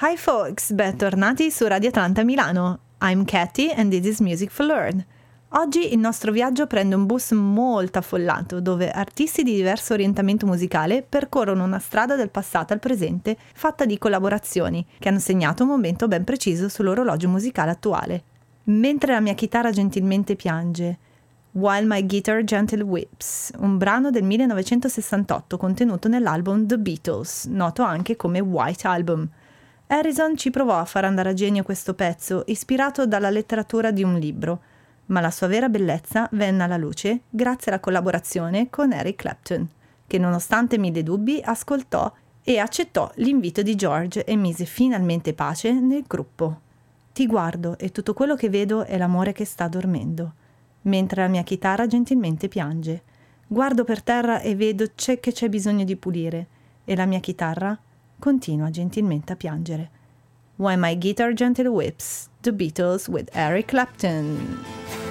Hi folks, bentornati su Radio Atlanta Milano. I'm Katy and this is Music for Learn. Oggi il nostro viaggio prende un bus molto affollato dove artisti di diverso orientamento musicale percorrono una strada del passato al presente fatta di collaborazioni che hanno segnato un momento ben preciso sull'orologio musicale attuale. Mentre la mia chitarra gentilmente piange, While My Guitar Gentle Whips, un brano del 1968 contenuto nell'album The Beatles, noto anche come White Album. Harrison ci provò a far andare a genio questo pezzo, ispirato dalla letteratura di un libro, ma la sua vera bellezza venne alla luce grazie alla collaborazione con Eric Clapton, che nonostante mille dubbi ascoltò e accettò l'invito di George e mise finalmente pace nel gruppo. Ti guardo e tutto quello che vedo è l'amore che sta dormendo, mentre la mia chitarra gentilmente piange. Guardo per terra e vedo c'è che c'è bisogno di pulire, e la mia chitarra continua gentilmente a piangere. Why My Guitar Gentle Whips, The Beatles with Eric Clapton.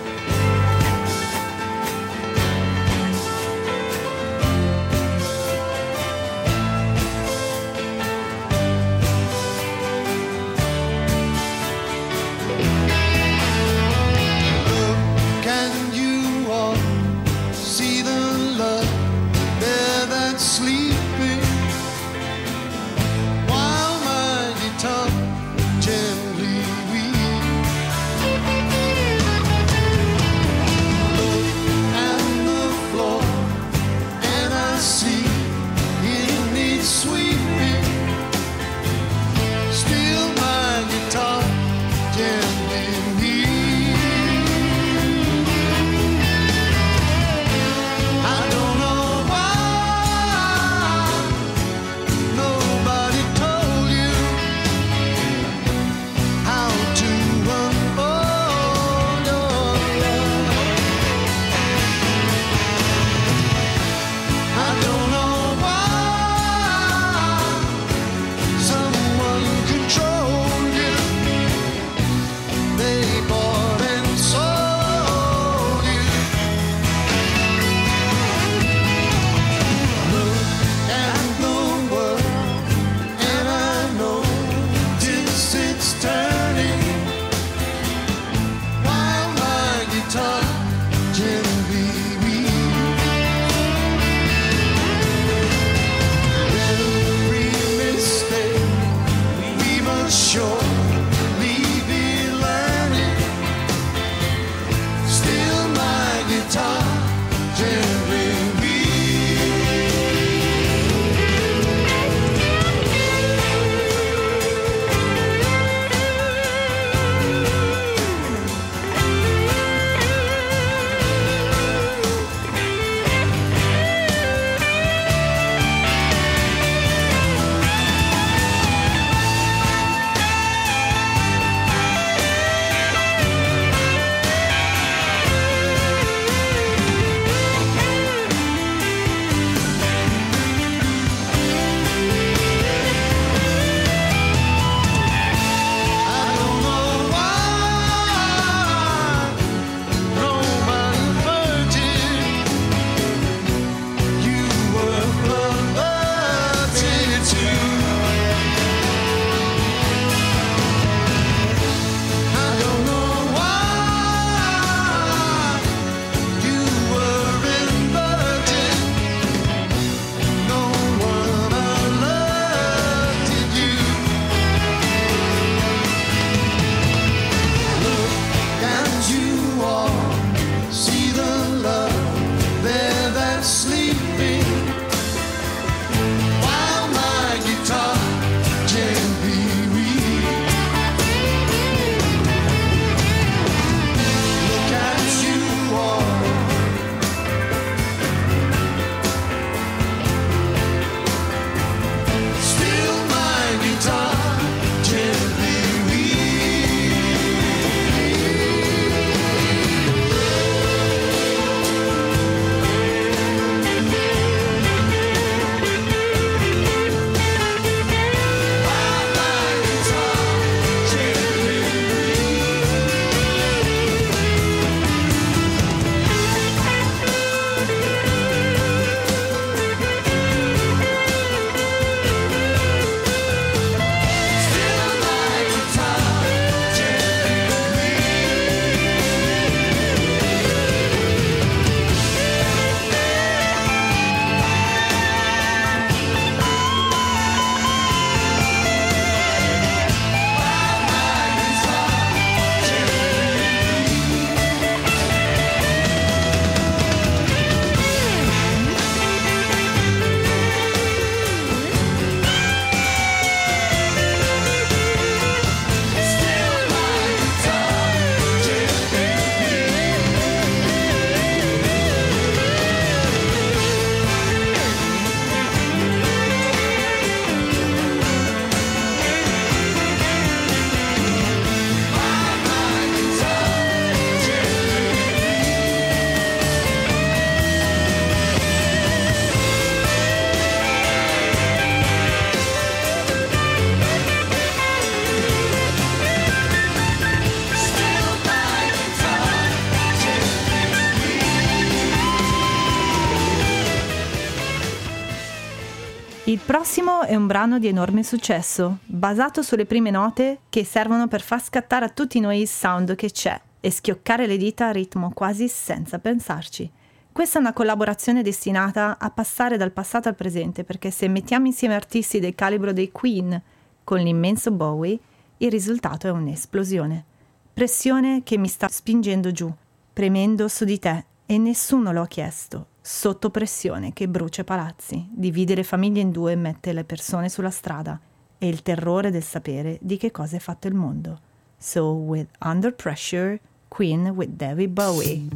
È un brano di enorme successo, basato sulle prime note che servono per far scattare a tutti noi il sound che c'è e schioccare le dita a ritmo quasi senza pensarci. Questa è una collaborazione destinata a passare dal passato al presente perché se mettiamo insieme artisti del calibro dei Queen con l'immenso Bowie, il risultato è un'esplosione. Pressione che mi sta spingendo giù, premendo su di te e nessuno lo ha chiesto. Sotto pressione che brucia palazzi, divide le famiglie in due e mette le persone sulla strada. E il terrore del sapere di che cosa è fatto il mondo. So with Under Pressure, Queen with David Bowie.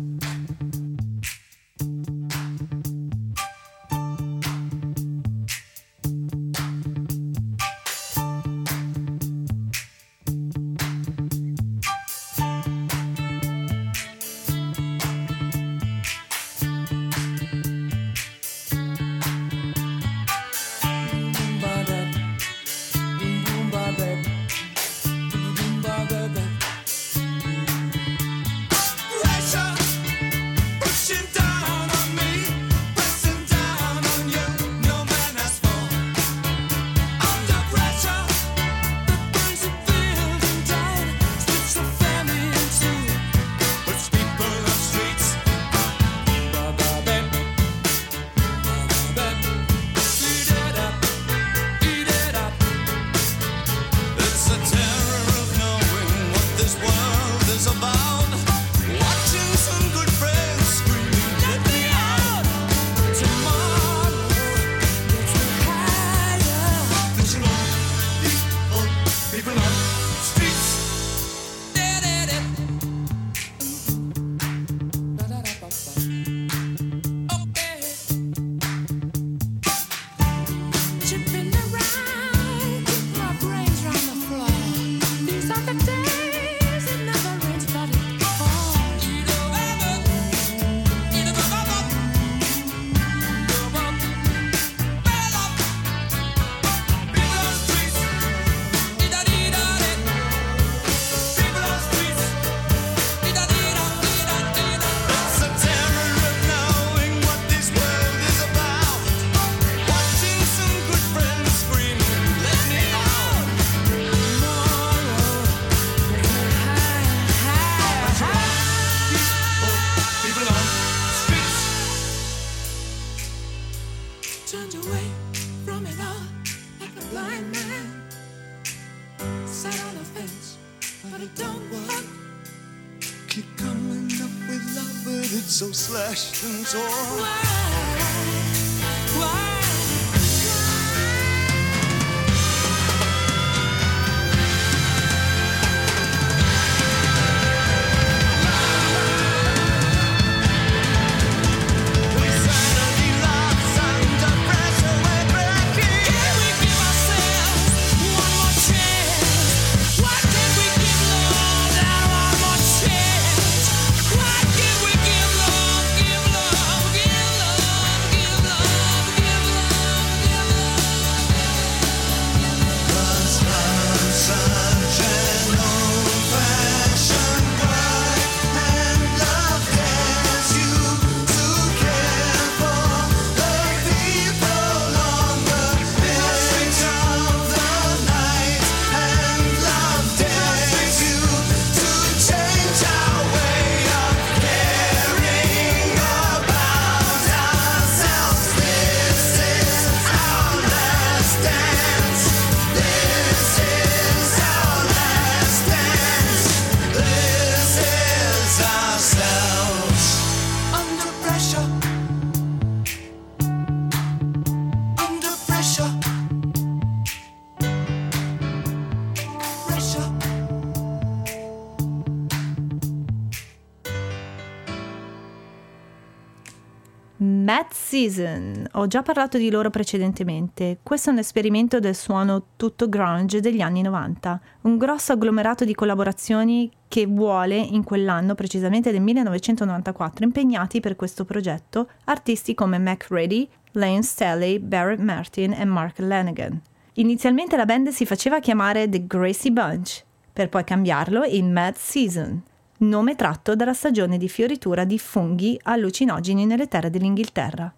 Mad Season. Ho già parlato di loro precedentemente. Questo è un esperimento del suono tutto grunge degli anni 90, un grosso agglomerato di collaborazioni che vuole in quell'anno, precisamente del 1994, impegnati per questo progetto artisti come Mac Ready, Lane Staley, Barrett Martin e Mark Lanigan. Inizialmente la band si faceva chiamare The Gracie Bunch, per poi cambiarlo in Mad Season, nome tratto dalla stagione di fioritura di funghi allucinogeni nelle terre dell'Inghilterra.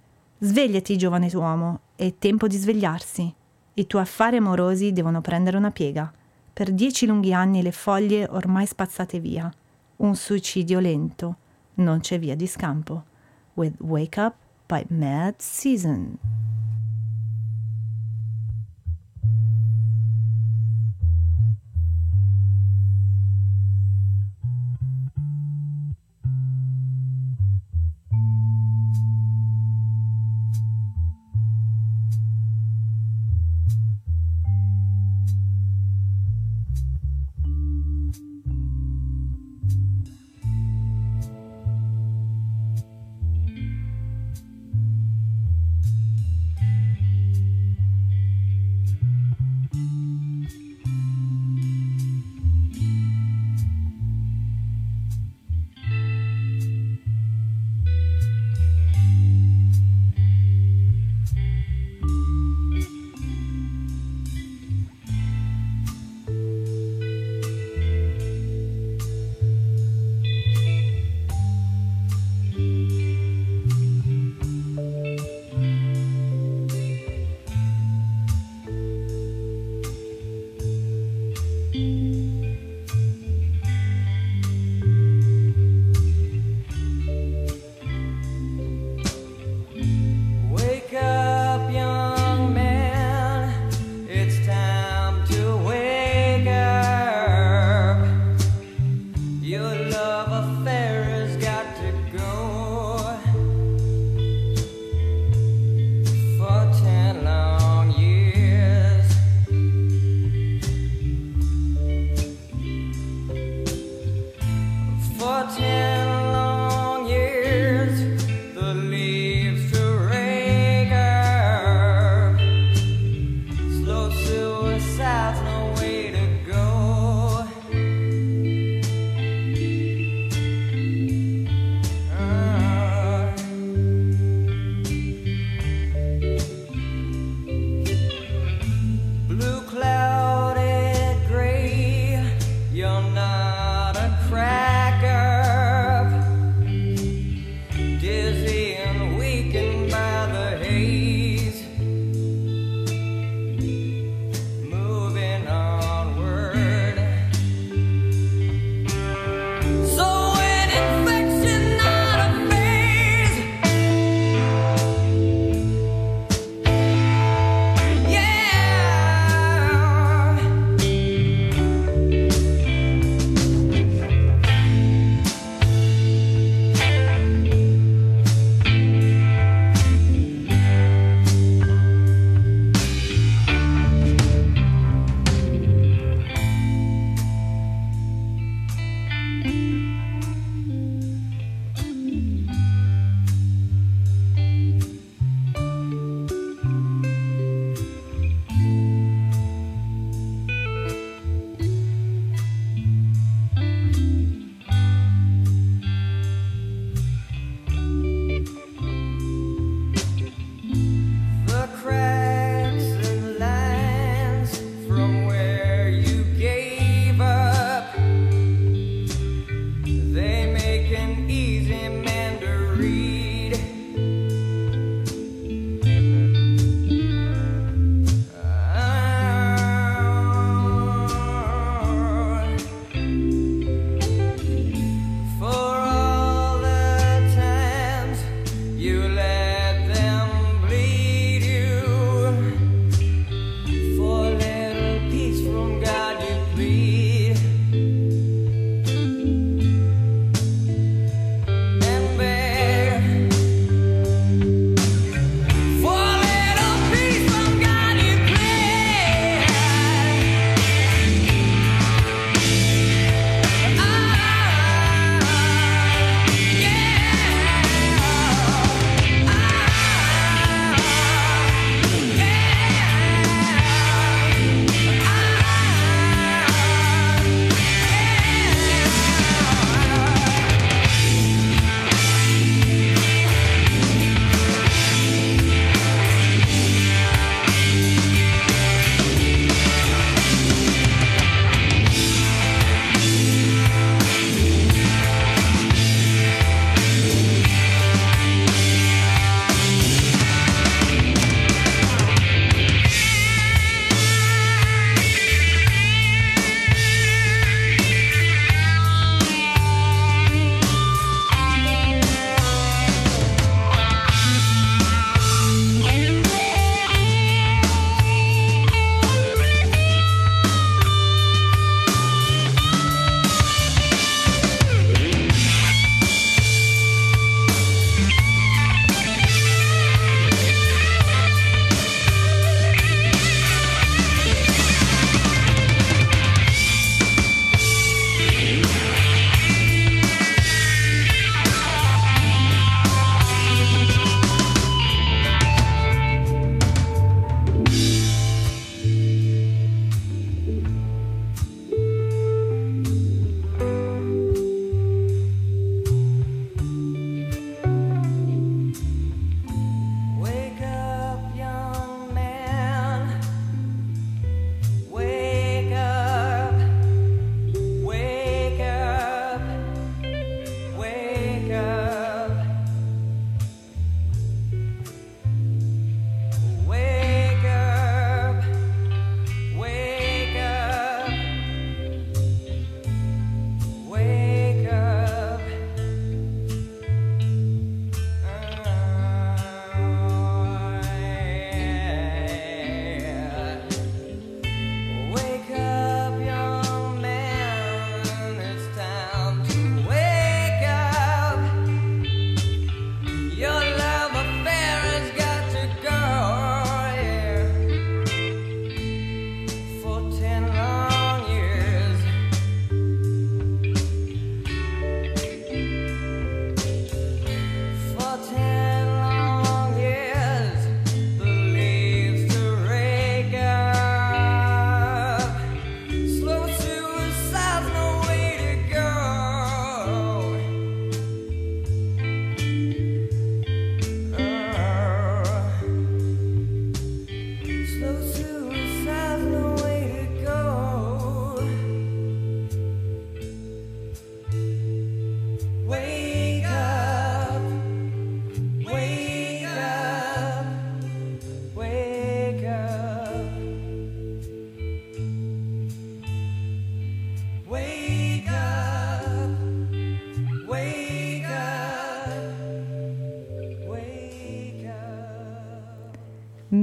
Svegliati, giovane uomo, è tempo di svegliarsi. I tuoi affari amorosi devono prendere una piega. Per dieci lunghi anni le foglie ormai spazzate via. Un suicidio lento. Non c'è via di scampo. With Wake Up by Mad Season.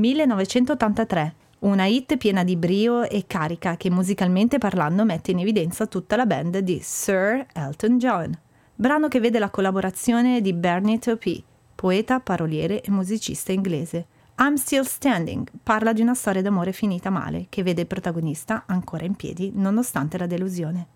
1983. Una hit piena di brio e carica che musicalmente parlando mette in evidenza tutta la band di Sir Elton John. Brano che vede la collaborazione di Bernie Taupin, poeta, paroliere e musicista inglese. I'm Still Standing parla di una storia d'amore finita male che vede il protagonista ancora in piedi nonostante la delusione.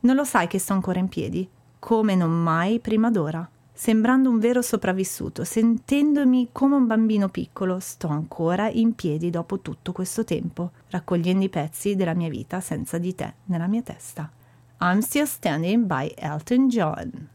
Non lo sai che sto ancora in piedi? Come non mai prima d'ora. Sembrando un vero sopravvissuto, sentendomi come un bambino piccolo, sto ancora in piedi dopo tutto questo tempo, raccogliendo i pezzi della mia vita senza di te nella mia testa. I'm Still Standing by Elton John.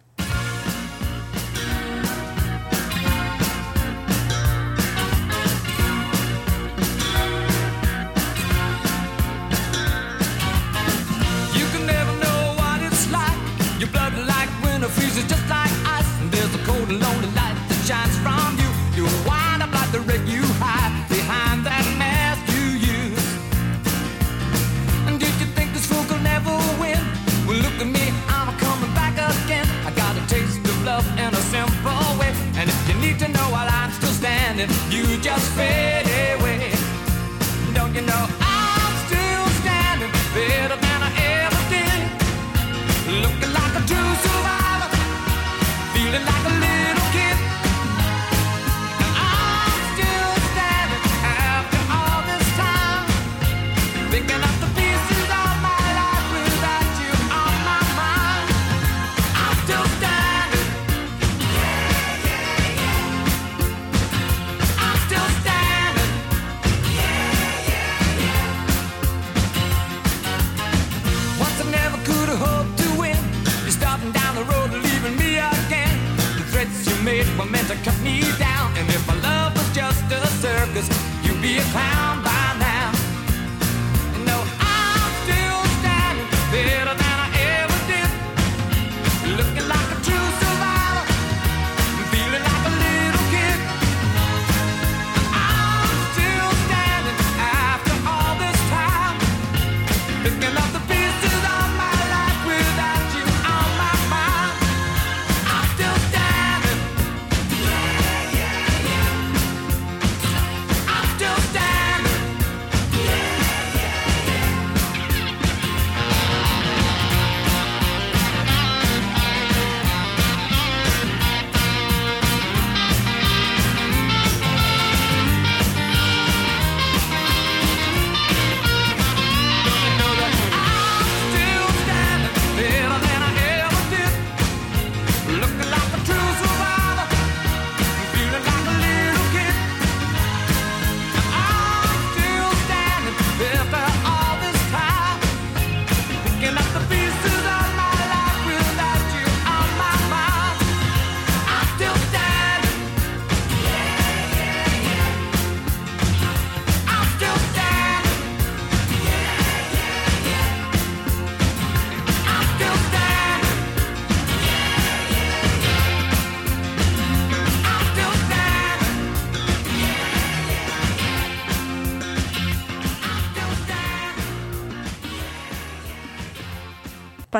Still standing, you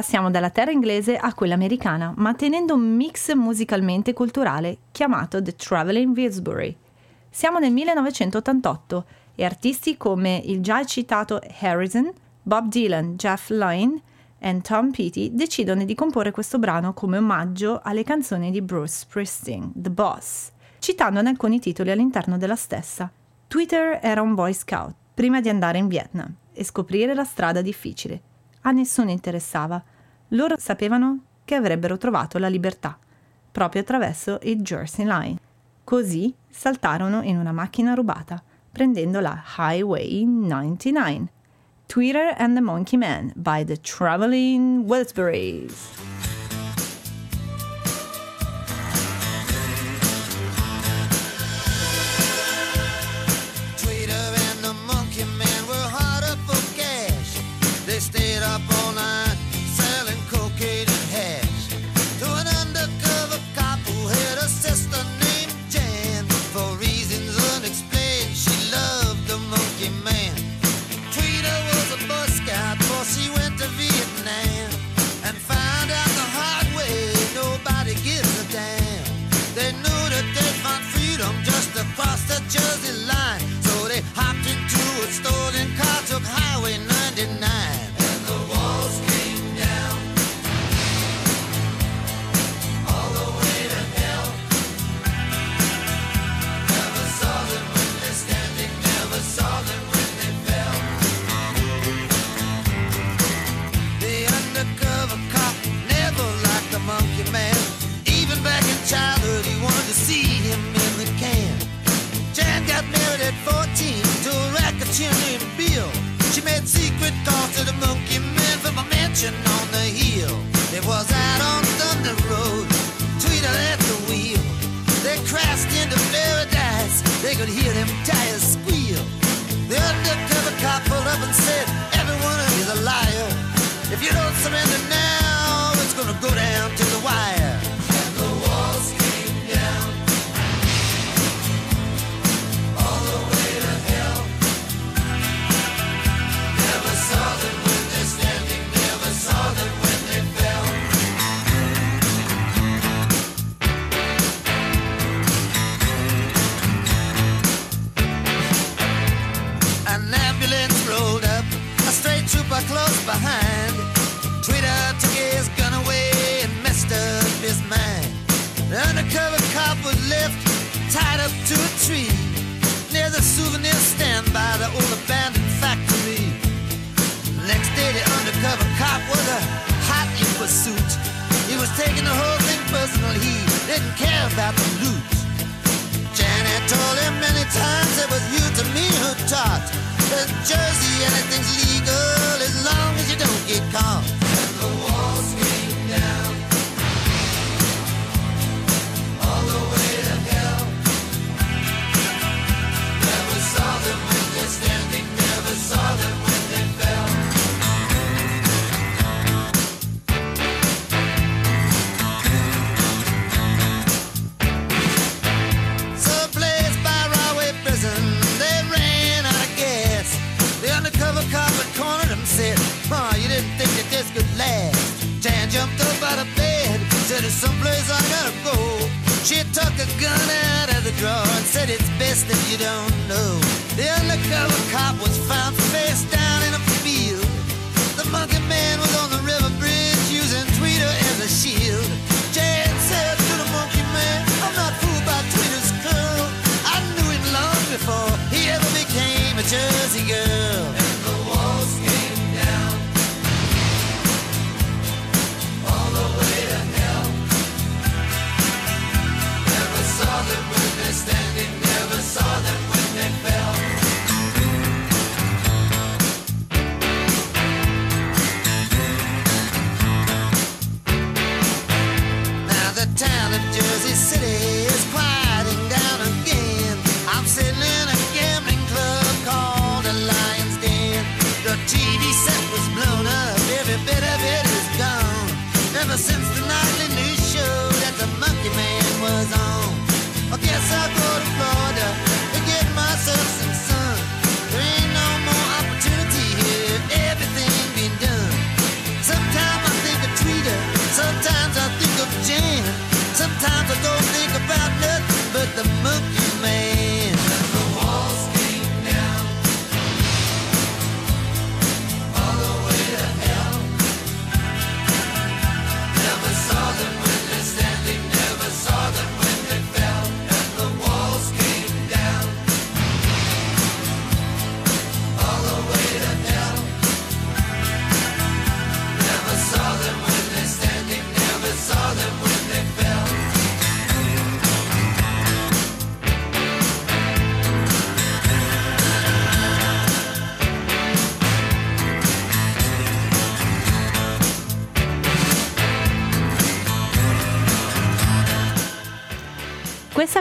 Passiamo dalla terra inglese a quella americana, ma tenendo un mix musicalmente culturale chiamato The Traveling Wilsbury. Siamo nel 1988 e artisti come il già citato Harrison, Bob Dylan, Jeff Lynne e Tom Petty decidono di comporre questo brano come omaggio alle canzoni di Bruce Springsteen, The Boss, citandone alcuni titoli all'interno della stessa. Twitter era un boy scout prima di andare in Vietnam e scoprire la strada difficile. A nessuno interessava. Loro sapevano che avrebbero trovato la libertà, proprio attraverso il Jersey Line. Così saltarono in una macchina rubata, prendendo la Highway 99. Twitter and the Monkey Man by the Traveling Wilburys.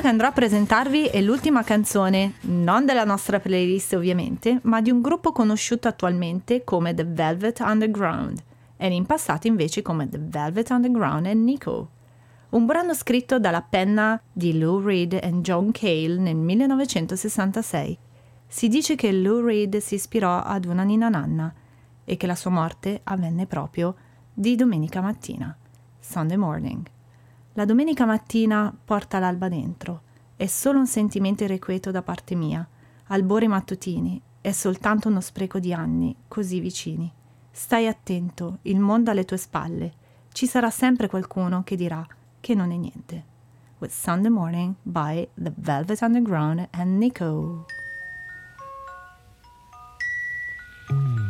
che andrò a presentarvi è l'ultima canzone, non della nostra playlist ovviamente, ma di un gruppo conosciuto attualmente come The Velvet Underground e in passato invece come The Velvet Underground e Nico. Un brano scritto dalla penna di Lou Reed e John Cale nel 1966. Si dice che Lou Reed si ispirò ad una nina nanna e che la sua morte avvenne proprio di domenica mattina, Sunday morning. La domenica mattina porta l'alba dentro. È solo un sentimento irrequieto da parte mia. Albori mattutini. È soltanto uno spreco di anni, così vicini. Stai attento, il mondo alle tue spalle. Ci sarà sempre qualcuno che dirà che non è niente. With Sunday Morning by The Velvet Underground and Nico. Mm.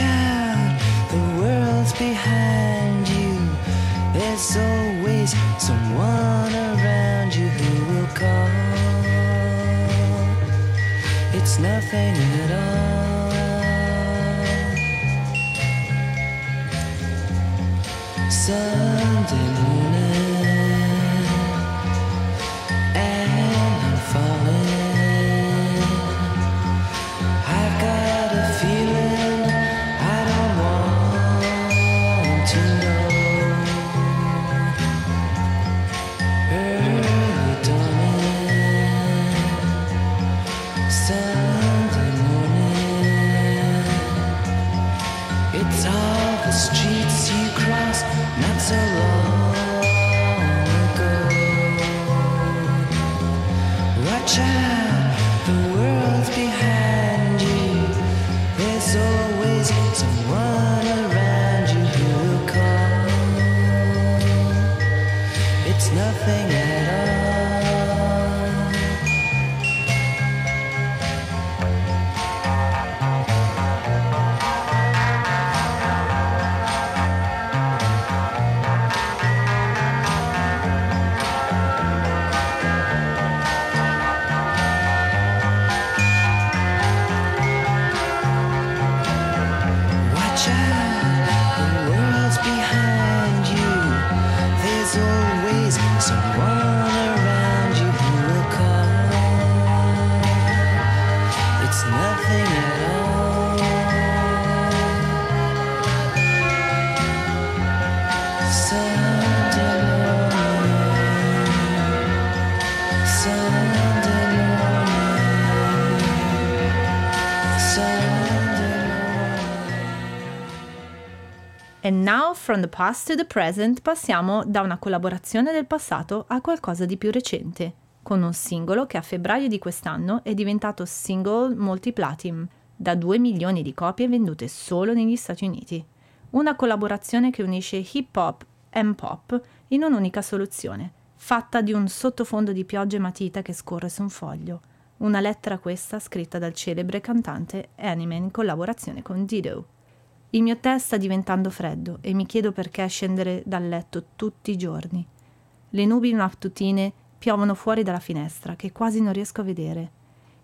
Out, the world's behind you. There's always someone around you who will call. It's nothing at all. Sunday morning, Watch from the past to the present passiamo da una collaborazione del passato a qualcosa di più recente, con un singolo che a febbraio di quest'anno è diventato single multiplatinum, da 2 milioni di copie vendute solo negli Stati Uniti. Una collaborazione che unisce hip hop e pop in un'unica soluzione, fatta di un sottofondo di piogge matita che scorre su un foglio. Una lettera questa scritta dal celebre cantante Anime in collaborazione con Dido. Il mio tè sta diventando freddo e mi chiedo perché scendere dal letto tutti i giorni. Le nubi mattutine piovono fuori dalla finestra che quasi non riesco a vedere.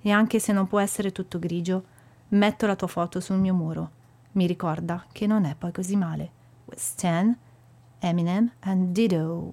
E anche se non può essere tutto grigio, metto la tua foto sul mio muro. Mi ricorda che non è poi così male. With Stan, Eminem and Dido.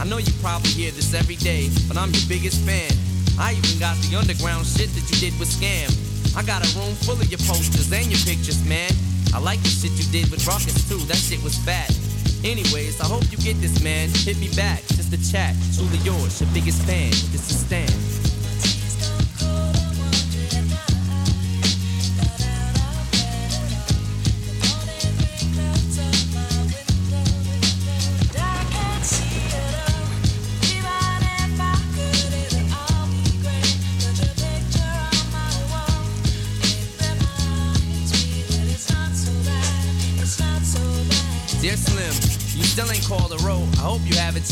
I know you probably hear this every day, but I'm your biggest fan. I even got the underground shit that you did with Scam. I got a room full of your posters and your pictures, man. I like the shit you did with Ruckus too, that shit was fat. Anyways, I hope you get this, man. Hit me back, just a chat. Truly yours, your biggest fan. This is Stan.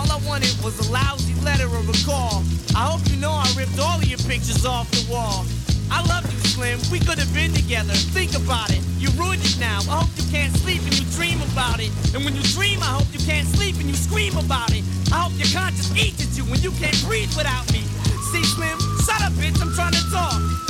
All I wanted was a lousy letter or a call. I hope you know I ripped all of your pictures off the wall. I love you, Slim. We could have been together. Think about it. You ruined it now. I hope you can't sleep and you dream about it. And when you dream, I hope you can't sleep and you scream about it. I hope your conscience eats at you when you can't breathe without me. See, Slim, shut up, bitch. I'm trying to talk.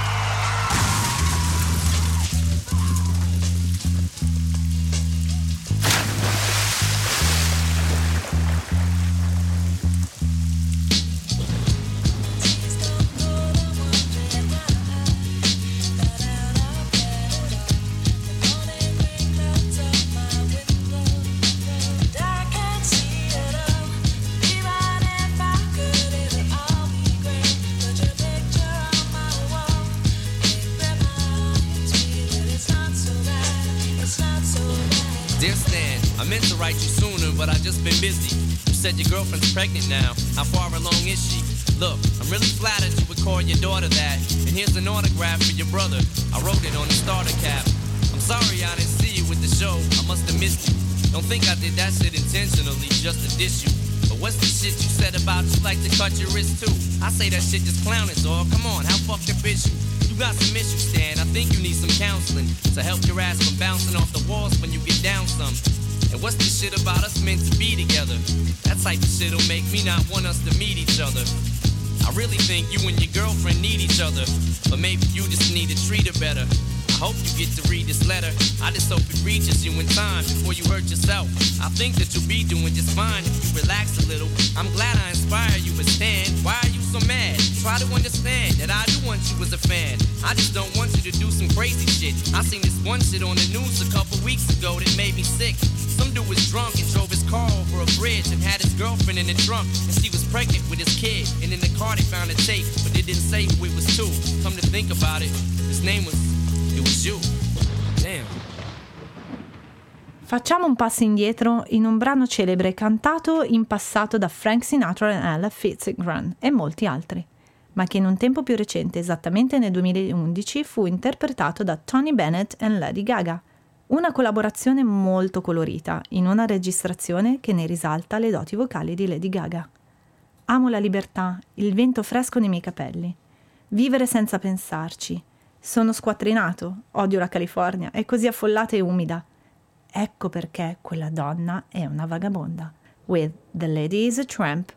Brother. I wrote it on the starter cap. I'm sorry I didn't see you with the show. I must have missed you. Don't think I did that shit intentionally just to diss you. But what's the shit you said about you like to cut your wrist too? I say that shit just clowning, dog. Come on, how up is you? You got some issues, Stan. I think you need some counseling to help your ass from bouncing off the walls when you get down some. And what's this shit about us meant to be together? That type of shit'll make me not want us to meet each other. I really think you and your girlfriend need each other, but maybe you just need to treat her better. I hope you get to read this letter. I just hope it reaches you in time before you hurt yourself. I think that you'll be doing just fine if you relax a little. I'm glad I inspire you, but Stan, why are you so mad? Try to understand that I do want you as a fan. I just don't want you to do some crazy shit. I seen this one shit on the news a couple weeks ago that made me sick. Some dude was drunk and drove his car over a bridge and had his girlfriend in the trunk. And she was pregnant with his kid. And in the car they found a tape, but they didn't say who it was to. Come to think about it, his name was, it was you. Damn. Facciamo un passo indietro in un brano celebre cantato in passato da Frank Sinatra e Ella Fitzgerald e molti altri, ma che in un tempo più recente, esattamente nel 2011, fu interpretato da Tony Bennett e Lady Gaga. Una collaborazione molto colorita, in una registrazione che ne risalta le doti vocali di Lady Gaga. Amo la libertà, il vento fresco nei miei capelli. Vivere senza pensarci. Sono squattrinato, odio la California, è così affollata e umida. Ecco perché quella donna è una vagabonda. With The Lady is a Tramp,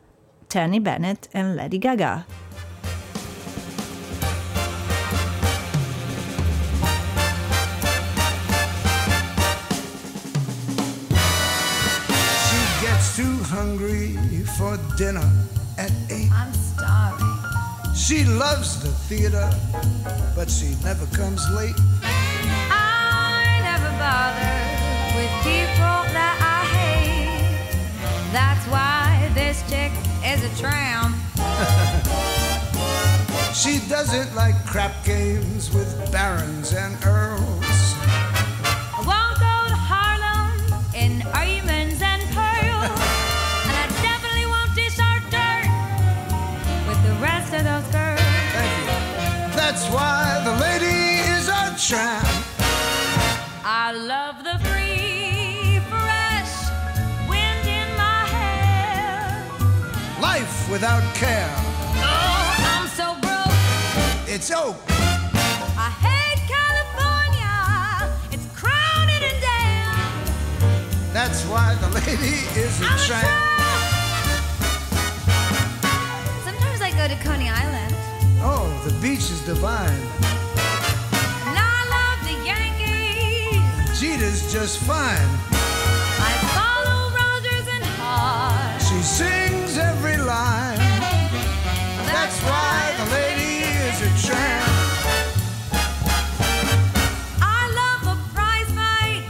Tony Bennett and Lady Gaga. Hungry for dinner at eight. I'm starving. She loves the theater, but she never comes late. I never bother with people that I hate. That's why this chick is a tramp. She doesn't like crap games with barons and earls. Without care. Oh, I'm so broke. It's oak. I hate California. It's crowded and damn. That's why the lady is a I'm a tramp. tramp. Sometimes I go to Coney Island. Oh, the beach is divine. And I love the Yankees. Jeter's just fine. I follow Rogers and Hart. She sings a tramp. I love a prize fight.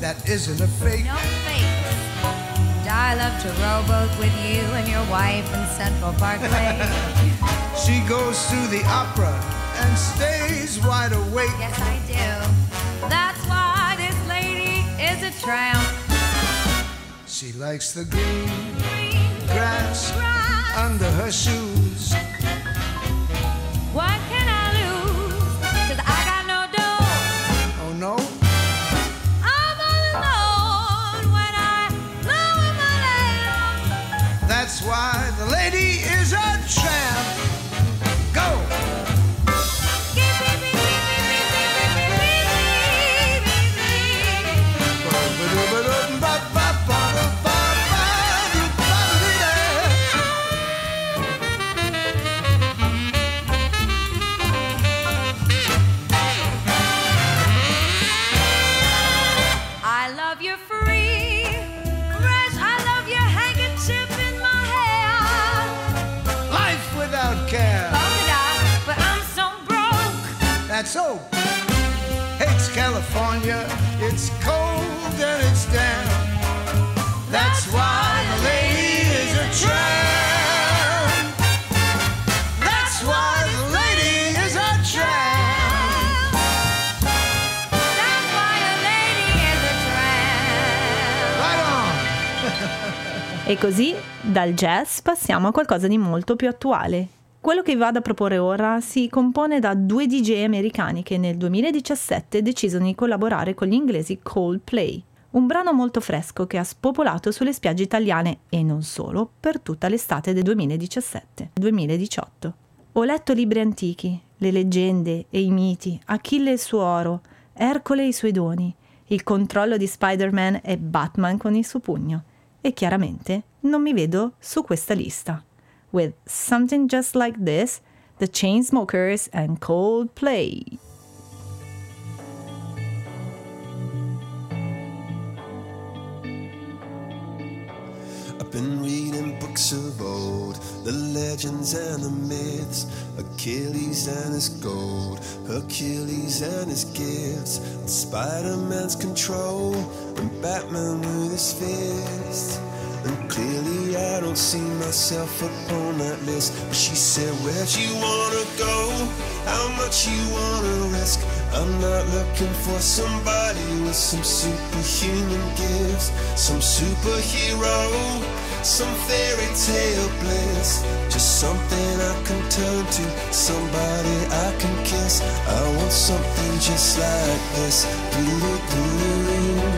That isn't a fake. No fakes. I love to rowboat with you and your wife in Central Parkway. She goes to the opera and stays wide awake. yes, I do. That's why this lady is a tramp. She likes the green Green grass grass. under her shoes. Così dal jazz passiamo a qualcosa di molto più attuale. Quello che vi vado a proporre ora si compone da due DJ americani che nel 2017 decidono di collaborare con gli inglesi Coldplay. Un brano molto fresco che ha spopolato sulle spiagge italiane e non solo per tutta l'estate del 2017-2018. Ho letto libri antichi, le leggende e i miti, Achille e il suo oro, Ercole e i suoi doni, il controllo di Spider-Man e Batman con il suo pugno. E chiaramente non mi vedo su questa lista. With Something Just Like This, The Chainsmokers and Coldplay. I've been reading books of old, the legends and the myths, Achilles and his gold, Hercules and his gifts, Spider Man's control, and Batman with his fist. And clearly, I don't see myself upon that list. But she said, Where'd you wanna go? How much you wanna risk? I'm not looking for somebody with some superhuman gifts, some superhero, some fairy tale bliss. Just something I can turn to, somebody I can kiss. I want something just like this. Doo-doo-doo, doo-doo-doo, doo-doo-doo.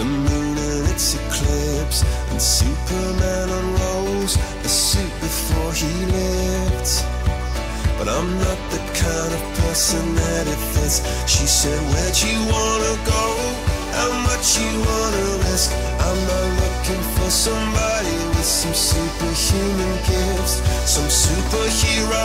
The moon and its eclipse, and Superman unrolls a suit before he lived. But I'm not the kind of person that it fits. She said, Where'd you wanna go? How much you wanna risk? I'm not looking for somebody with some superhuman gifts, some superhero,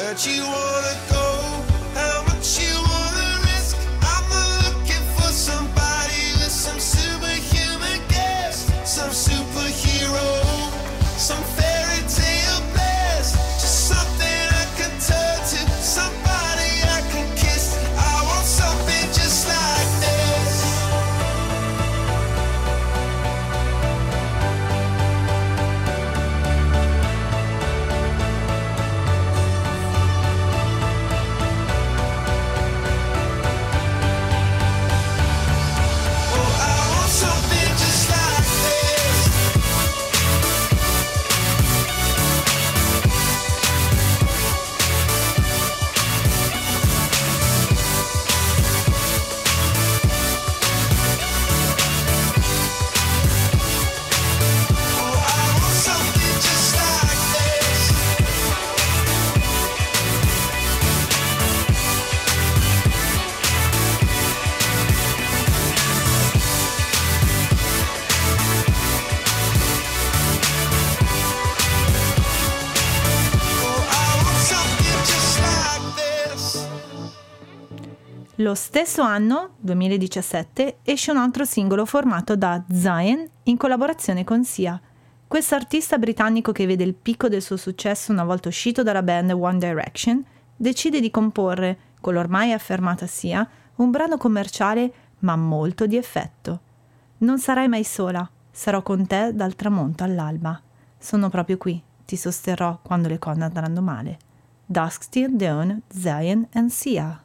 Where'd you wanna go? Stesso anno, 2017, esce un altro singolo formato da Zion in collaborazione con Sia. Questo artista britannico che vede il picco del suo successo una volta uscito dalla band One Direction, decide di comporre, con l'ormai affermata Sia, un brano commerciale ma molto di effetto. Non sarai mai sola, sarò con te dal tramonto all'alba. Sono proprio qui, ti sosterrò quando le cose andranno male. Dusk Till Dawn, Zion and Sia.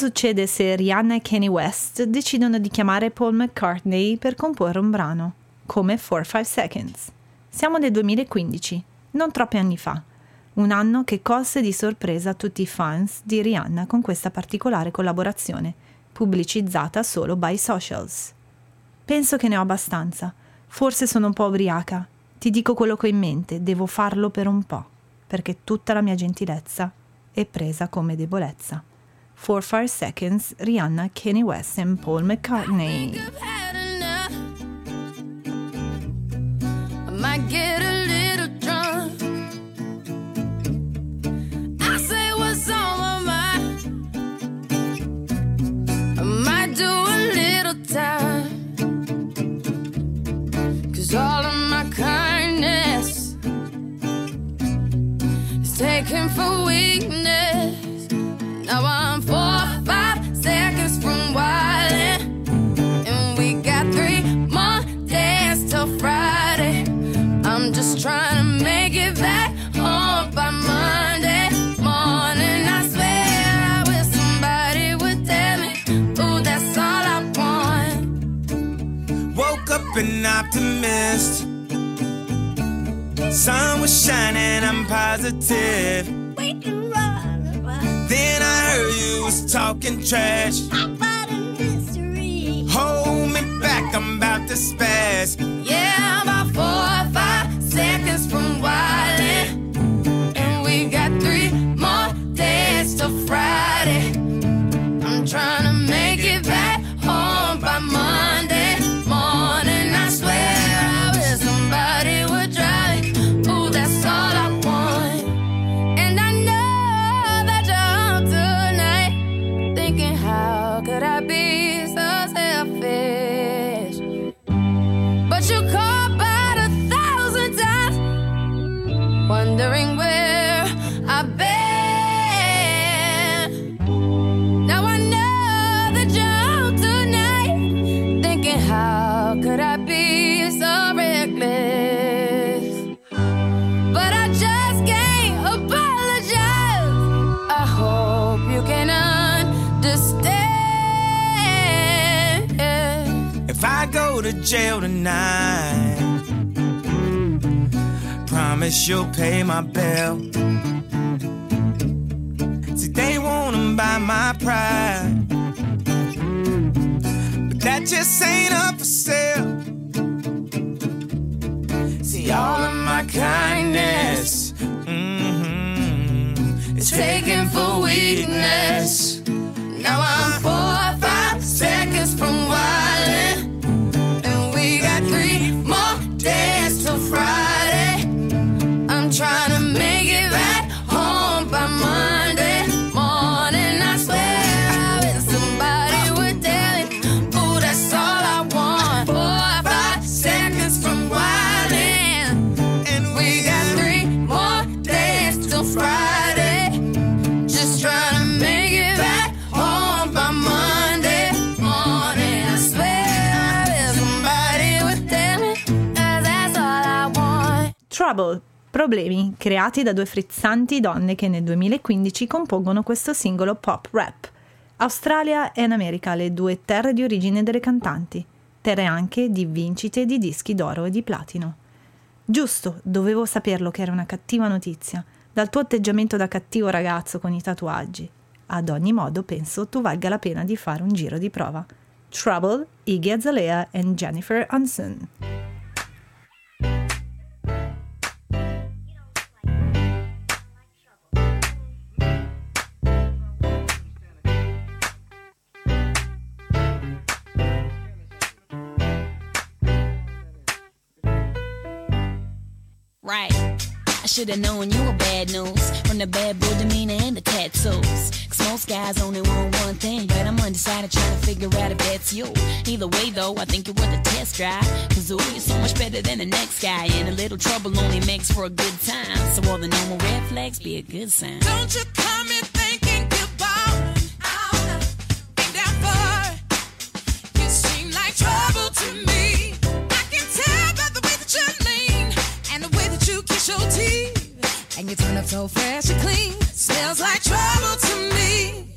Succede se Rihanna e Kanye West decidono di chiamare Paul McCartney per comporre un brano, come 4-5 Seconds? Siamo nel 2015, non troppi anni fa, un anno che colse di sorpresa tutti i fans di Rihanna con questa particolare collaborazione, pubblicizzata solo by socials. Penso che ne ho abbastanza, forse sono un po' ubriaca, ti dico quello che ho in mente, devo farlo per un po', perché tutta la mia gentilezza è presa come debolezza. 4-5 Seconds, Rihanna, Kanye West and Paul McCartney. I've had enough. I might an optimist. Sun was shining, I'm positive. We can run, run. Then I heard you was talking trash. Promise you'll pay my bill. See, they wanna buy my pride, but that just ain't up Trouble, problemi creati da due frizzanti donne che nel 2015 compongono questo singolo pop rap. Australia e America, le due terre di origine delle cantanti, terre anche di vincite di dischi d'oro e di platino. Giusto, dovevo saperlo che era una cattiva notizia, dal tuo atteggiamento da cattivo ragazzo con i tatuaggi. Ad ogni modo penso tu valga la pena di fare un giro di prova. Trouble, Iggy Azalea e Jennifer Hudson. I should have known you were bad news from the bad boy demeanor and the tattoos. Cause most guys only want one thing, but I'm undecided trying to figure out if that's you. Either way, though, I think you're worth a test drive. Cause ooh, you're so much better than the next guy, and a little trouble only makes for a good time. So all the normal red flags be a good sign. Don't you come you turn up so fresh and clean. Smells like trouble to me.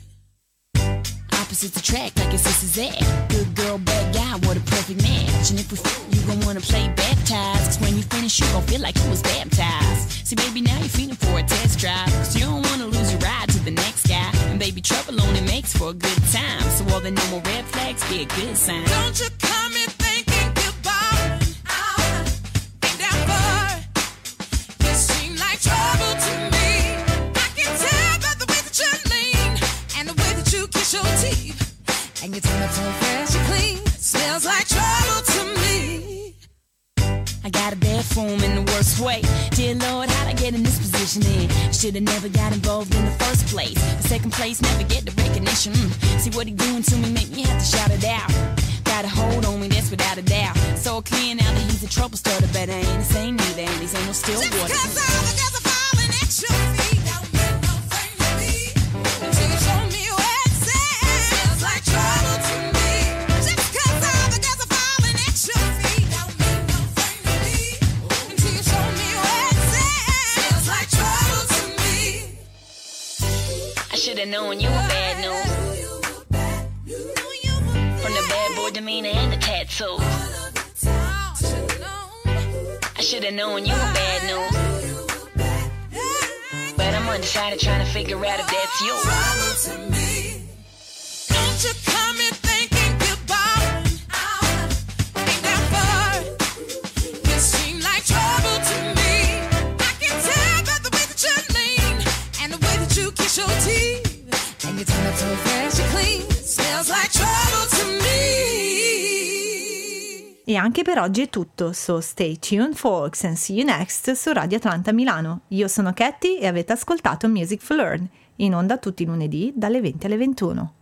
Opposites attract like it's sister's is that. Good girl, bad guy, what a perfect match. And if we f- you gon' wanna play baptized. Cause when you finish, you gon' feel like you was baptized. See, baby, now you're feeling for a test drive. Cause you don't wanna lose your ride to the next guy. And baby, trouble only makes for a good time. So all the normal red flags be a good sign. Don't you come in in? Should've never got involved in the first place. The second place, never get the recognition. Mm. See what he doing to me, make me have to shout it out. Got a hold on me, that's without a doubt. So clear now that he's a trouble starter, but I ain't the same neither, and these ain't no still water. I should've known you were bad news. But I'm undecided trying to figure out if that's you. Don't you come E anche per oggi è tutto, so stay tuned folks and see you next su Radio Atlanta Milano. Io sono Katy e avete ascoltato Music for Learn, in onda tutti i lunedì dalle 20 alle 21.